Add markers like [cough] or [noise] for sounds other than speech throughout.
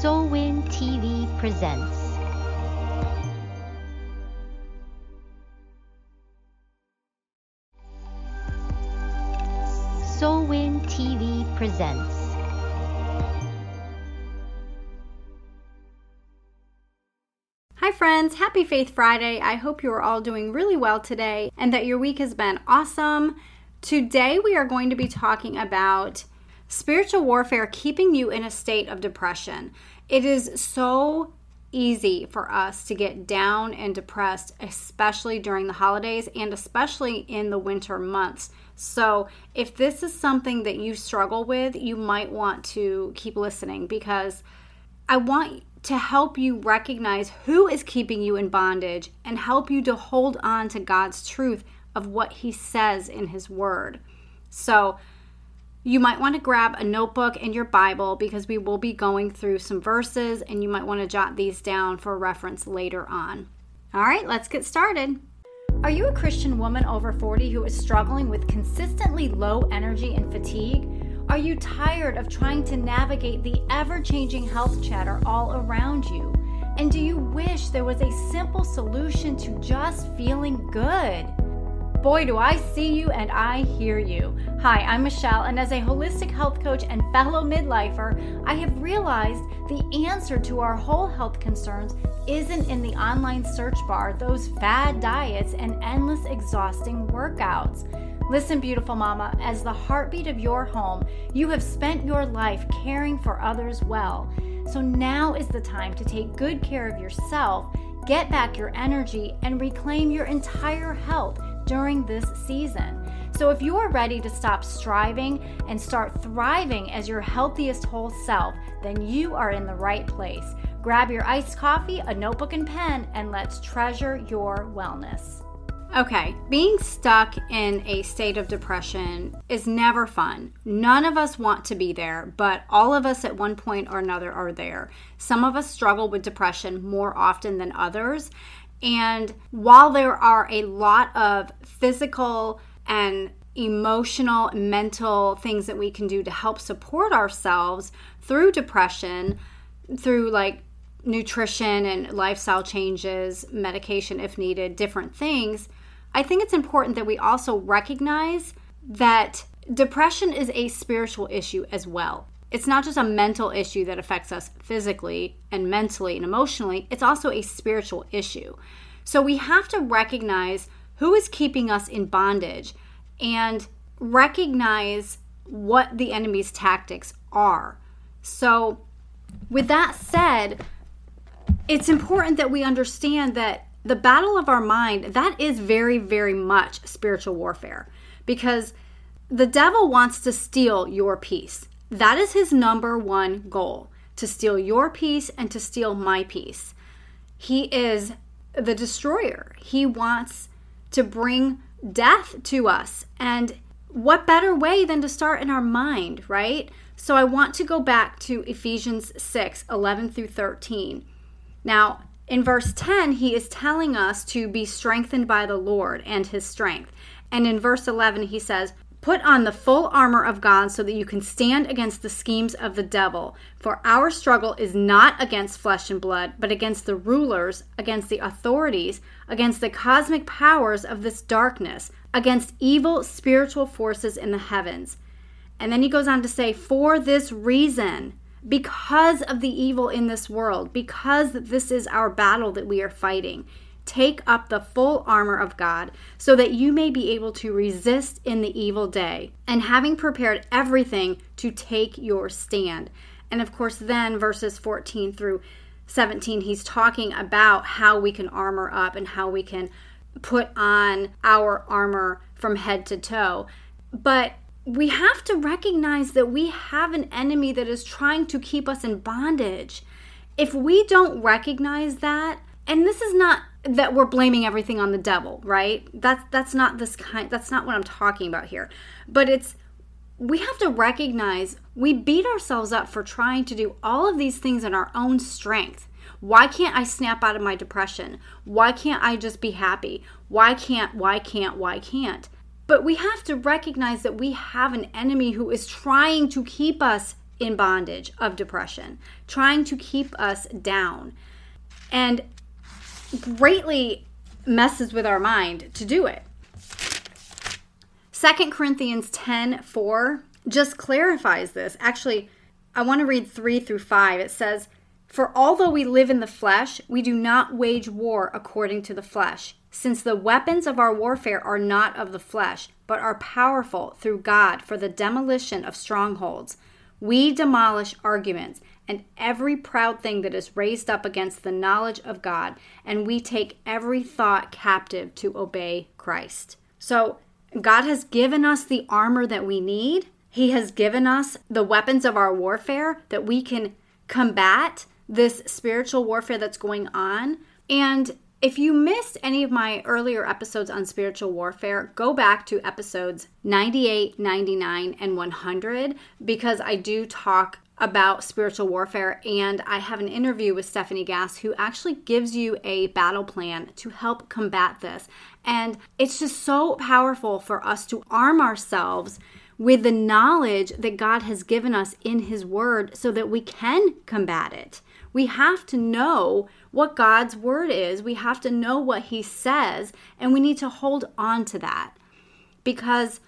Soulwin TV presents. Soulwin TV presents. Hi, friends. Happy Faith Friday. I hope you are all doing really well today and that your week has been awesome. Today, we are going to be talking about spiritual warfare keeping you in a state of depression. It is so easy for us to get down and depressed, especially during the holidays and especially in the winter months. So, if this is something that you struggle with, you might want to keep listening because I want to help you recognize who is keeping you in bondage and help you to hold on to God's truth of what He says in His Word. So, you might want to grab a notebook and your Bible because we will be going through some verses and you might want to jot these down for reference later on. All right, let's get started. Are you a Christian woman over 40 who is struggling with consistently low energy and fatigue? Are you tired of trying to navigate the ever changing health chatter all around you? And do you wish there was a simple solution to just feeling good? Boy, do I see you and I hear you. Hi, I'm Michelle, and as a holistic health coach and fellow midlifer, I have realized the answer to our whole health concerns isn't in the online search bar, those fad diets, and endless exhausting workouts. Listen, beautiful mama, as the heartbeat of your home, you have spent your life caring for others well. So now is the time to take good care of yourself, get back your energy, and reclaim your entire health during this season. So, if you are ready to stop striving and start thriving as your healthiest whole self, then you are in the right place. Grab your iced coffee, a notebook, and pen, and let's treasure your wellness. Okay, being stuck in a state of depression is never fun. None of us want to be there, but all of us at one point or another are there. Some of us struggle with depression more often than others, and while there are a lot of physical and emotional, mental things that we can do to help support ourselves through depression, through like nutrition and lifestyle changes, medication if needed, different things, I think it's important that we also recognize that depression is a spiritual issue as well it's not just a mental issue that affects us physically and mentally and emotionally, it's also a spiritual issue. So we have to recognize who is keeping us in bondage and recognize what the enemy's tactics are. So, with that said, it's important that we understand that the battle of our mind that is very very much spiritual warfare because the devil wants to steal your peace that is his number one goal to steal your peace and to steal my peace. He is the destroyer. He wants to bring death to us. And what better way than to start in our mind, right? So I want to go back to Ephesians 6 11 through 13. Now, in verse 10, he is telling us to be strengthened by the Lord and his strength. And in verse 11, he says, Put on the full armor of God so that you can stand against the schemes of the devil. For our struggle is not against flesh and blood, but against the rulers, against the authorities, against the cosmic powers of this darkness, against evil spiritual forces in the heavens. And then he goes on to say, For this reason, because of the evil in this world, because this is our battle that we are fighting Take up the full armor of God, so that you may be able to resist in the evil day, and having prepared everything to take your stand. And of course, then verses 14 through 17, he's talking about how we can armor up and how we can put on our armor from head to toe. But we have to recognize that we have an enemy that is trying to keep us in bondage. If we don't recognize that, and this is not that we're blaming everything on the devil, right? That's that's not this kind that's not what I'm talking about here. But it's we have to recognize we beat ourselves up for trying to do all of these things in our own strength. Why can't I snap out of my depression? Why can't I just be happy? Why can't, why can't, why can't? But we have to recognize that we have an enemy who is trying to keep us in bondage of depression, trying to keep us down, and greatly messes with our mind to do it. 2 Corinthians 10 4 just clarifies this. Actually, I want to read 3 through 5. It says, For although we live in the flesh, we do not wage war according to the flesh, since the weapons of our warfare are not of the flesh, but are powerful through God for the demolition of strongholds. We demolish arguments and every proud thing that is raised up against the knowledge of God, and we take every thought captive to obey Christ. So, God has given us the armor that we need. He has given us the weapons of our warfare that we can combat this spiritual warfare that's going on. And if you missed any of my earlier episodes on spiritual warfare, go back to episodes 98, 99, and 100 because I do talk about spiritual warfare and I have an interview with Stephanie Gass who actually gives you a battle plan to help combat this. And it's just so powerful for us to arm ourselves with the knowledge that God has given us in His Word so that we can combat it. We have to know what God's word is. We have to know what He says, and we need to hold on to that because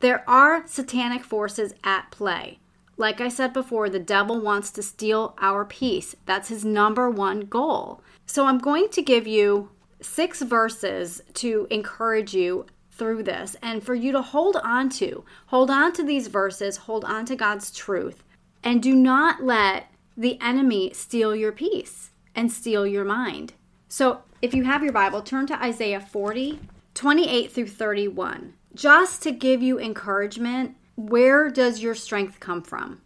there are satanic forces at play. Like I said before, the devil wants to steal our peace. That's his number one goal. So I'm going to give you six verses to encourage you through this and for you to hold on to. Hold on to these verses, hold on to God's truth, and do not let the enemy steal your peace and steal your mind. So, if you have your Bible, turn to Isaiah 40, 28 through 31. Just to give you encouragement, where does your strength come from?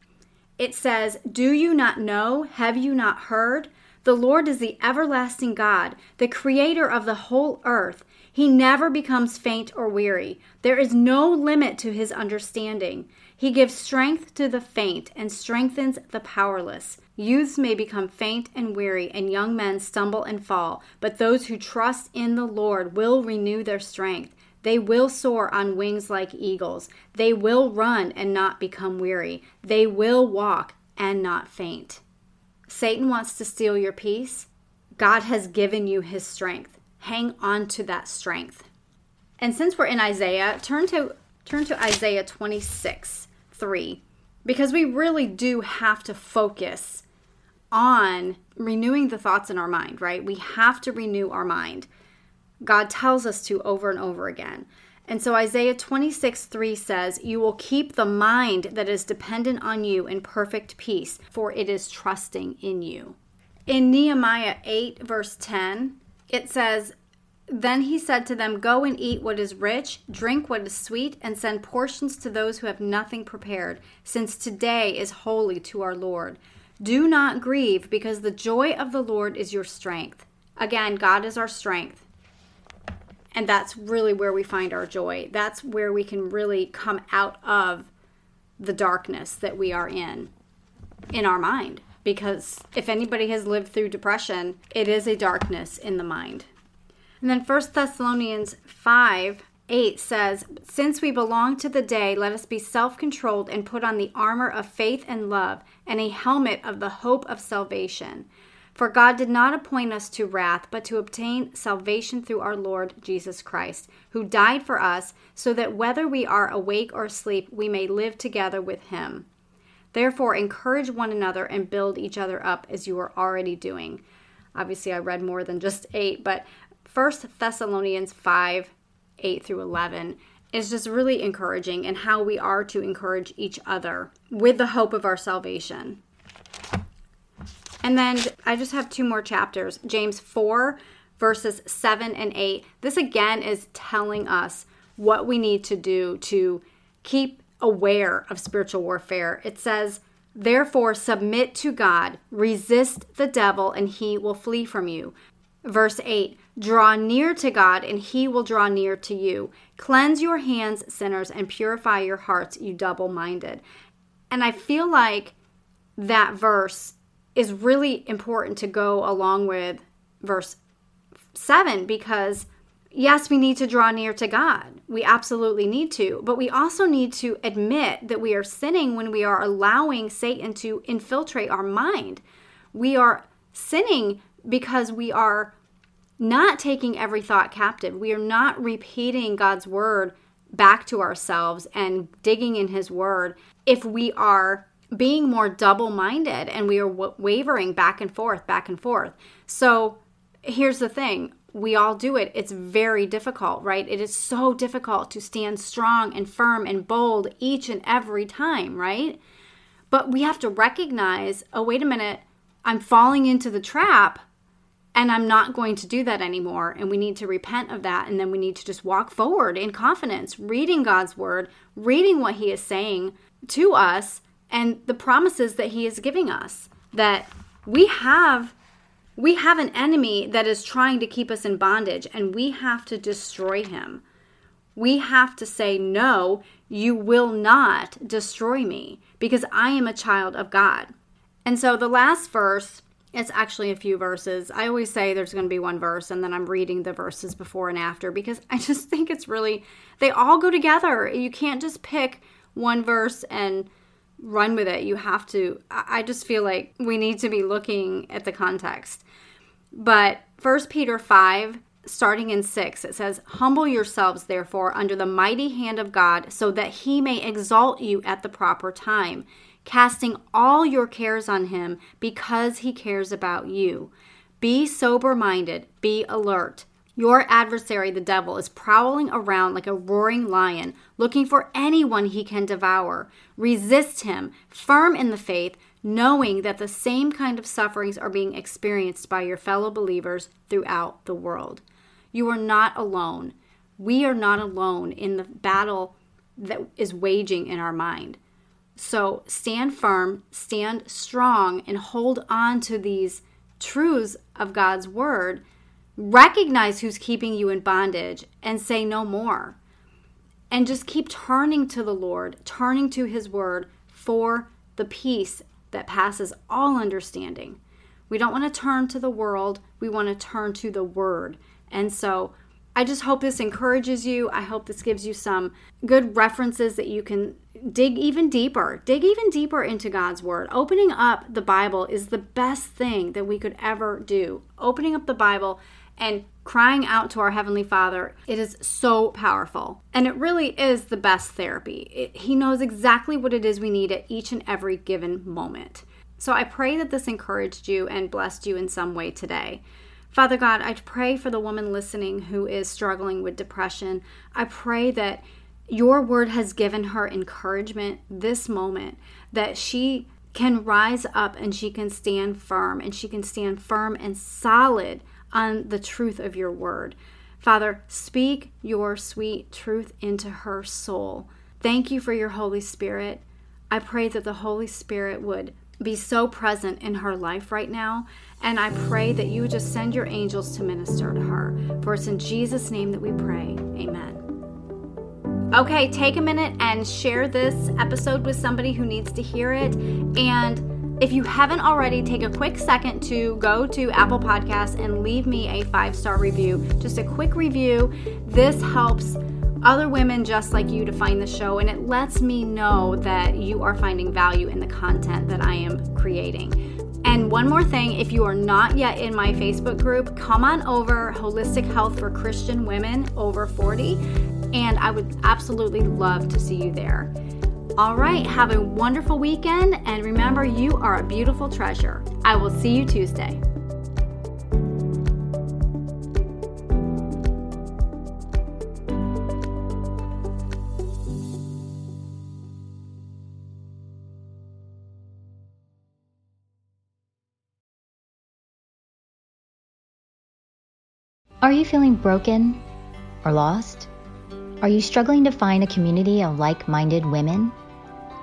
It says, Do you not know? Have you not heard? The Lord is the everlasting God, the creator of the whole earth. He never becomes faint or weary. There is no limit to his understanding. He gives strength to the faint and strengthens the powerless. Youths may become faint and weary, and young men stumble and fall, but those who trust in the Lord will renew their strength. They will soar on wings like eagles. They will run and not become weary. They will walk and not faint. Satan wants to steal your peace. God has given you his strength. Hang on to that strength. And since we're in Isaiah, turn to turn to Isaiah 26. 3 because we really do have to focus on renewing the thoughts in our mind, right? We have to renew our mind. God tells us to over and over again. And so Isaiah 26, 3 says, You will keep the mind that is dependent on you in perfect peace, for it is trusting in you. In Nehemiah 8, verse 10, it says, then he said to them, Go and eat what is rich, drink what is sweet, and send portions to those who have nothing prepared, since today is holy to our Lord. Do not grieve, because the joy of the Lord is your strength. Again, God is our strength. And that's really where we find our joy. That's where we can really come out of the darkness that we are in, in our mind. Because if anybody has lived through depression, it is a darkness in the mind. And then 1 Thessalonians 5 8 says, Since we belong to the day, let us be self controlled and put on the armor of faith and love and a helmet of the hope of salvation. For God did not appoint us to wrath, but to obtain salvation through our Lord Jesus Christ, who died for us, so that whether we are awake or asleep, we may live together with him. Therefore, encourage one another and build each other up as you are already doing. Obviously, I read more than just eight, but 1 Thessalonians 5 8 through 11 is just really encouraging and how we are to encourage each other with the hope of our salvation. And then I just have two more chapters James 4, verses 7 and 8. This again is telling us what we need to do to keep aware of spiritual warfare. It says, Therefore, submit to God, resist the devil, and he will flee from you. Verse 8 Draw near to God, and he will draw near to you. Cleanse your hands, sinners, and purify your hearts, you double minded. And I feel like that verse is really important to go along with verse 7 because yes, we need to draw near to God. We absolutely need to. But we also need to admit that we are sinning when we are allowing Satan to infiltrate our mind. We are sinning because we are not taking every thought captive. We are not repeating God's word back to ourselves and digging in his word. If we are being more double minded and we are wavering back and forth, back and forth. So here's the thing we all do it. It's very difficult, right? It is so difficult to stand strong and firm and bold each and every time, right? But we have to recognize oh, wait a minute, I'm falling into the trap and I'm not going to do that anymore. And we need to repent of that. And then we need to just walk forward in confidence, reading God's word, reading what He is saying to us and the promises that He is giving us that we have we have an enemy that is trying to keep us in bondage, and we have to destroy him. We have to say, No, you will not destroy me because I am a child of God. And so the last verse, it's actually a few verses. I always say there's going to be one verse, and then I'm reading the verses before and after because I just [laughs] think it's really, they all go together. You can't just pick one verse and run with it. You have to, I just feel like we need to be looking at the context. But 1 Peter 5, starting in 6, it says, Humble yourselves, therefore, under the mighty hand of God, so that he may exalt you at the proper time, casting all your cares on him because he cares about you. Be sober minded, be alert. Your adversary, the devil, is prowling around like a roaring lion, looking for anyone he can devour. Resist him, firm in the faith knowing that the same kind of sufferings are being experienced by your fellow believers throughout the world. You are not alone. We are not alone in the battle that is waging in our mind. So stand firm, stand strong, and hold on to these truths of God's word. Recognize who's keeping you in bondage and say no more. And just keep turning to the Lord, turning to his word for the peace that passes all understanding. We don't want to turn to the world, we want to turn to the Word. And so I just hope this encourages you. I hope this gives you some good references that you can dig even deeper. Dig even deeper into God's Word. Opening up the Bible is the best thing that we could ever do. Opening up the Bible and crying out to our Heavenly Father, it is so powerful. And it really is the best therapy. It, he knows exactly what it is we need at each and every given moment. So I pray that this encouraged you and blessed you in some way today. Father God, I pray for the woman listening who is struggling with depression. I pray that your word has given her encouragement this moment, that she can rise up and she can stand firm and she can stand firm and solid on the truth of your word. Father, speak your sweet truth into her soul. Thank you for your Holy Spirit. I pray that the Holy Spirit would be so present in her life right now. And I pray that you would just send your angels to minister to her. For it's in Jesus' name that we pray. Amen. Okay, take a minute and share this episode with somebody who needs to hear it. And if you haven't already, take a quick second to go to Apple Podcasts and leave me a five star review. Just a quick review. This helps other women just like you to find the show, and it lets me know that you are finding value in the content that I am creating. And one more thing if you are not yet in my Facebook group, come on over Holistic Health for Christian Women over 40, and I would absolutely love to see you there. All right, have a wonderful weekend, and remember, you are a beautiful treasure. I will see you Tuesday. Are you feeling broken or lost? Are you struggling to find a community of like minded women?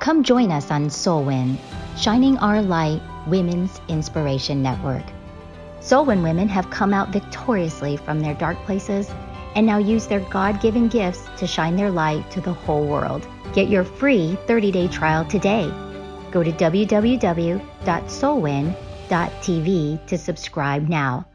Come join us on Soulwin, Shining Our Light Women's Inspiration Network. Soulwin women have come out victoriously from their dark places and now use their God given gifts to shine their light to the whole world. Get your free 30 day trial today. Go to www.soulwin.tv to subscribe now.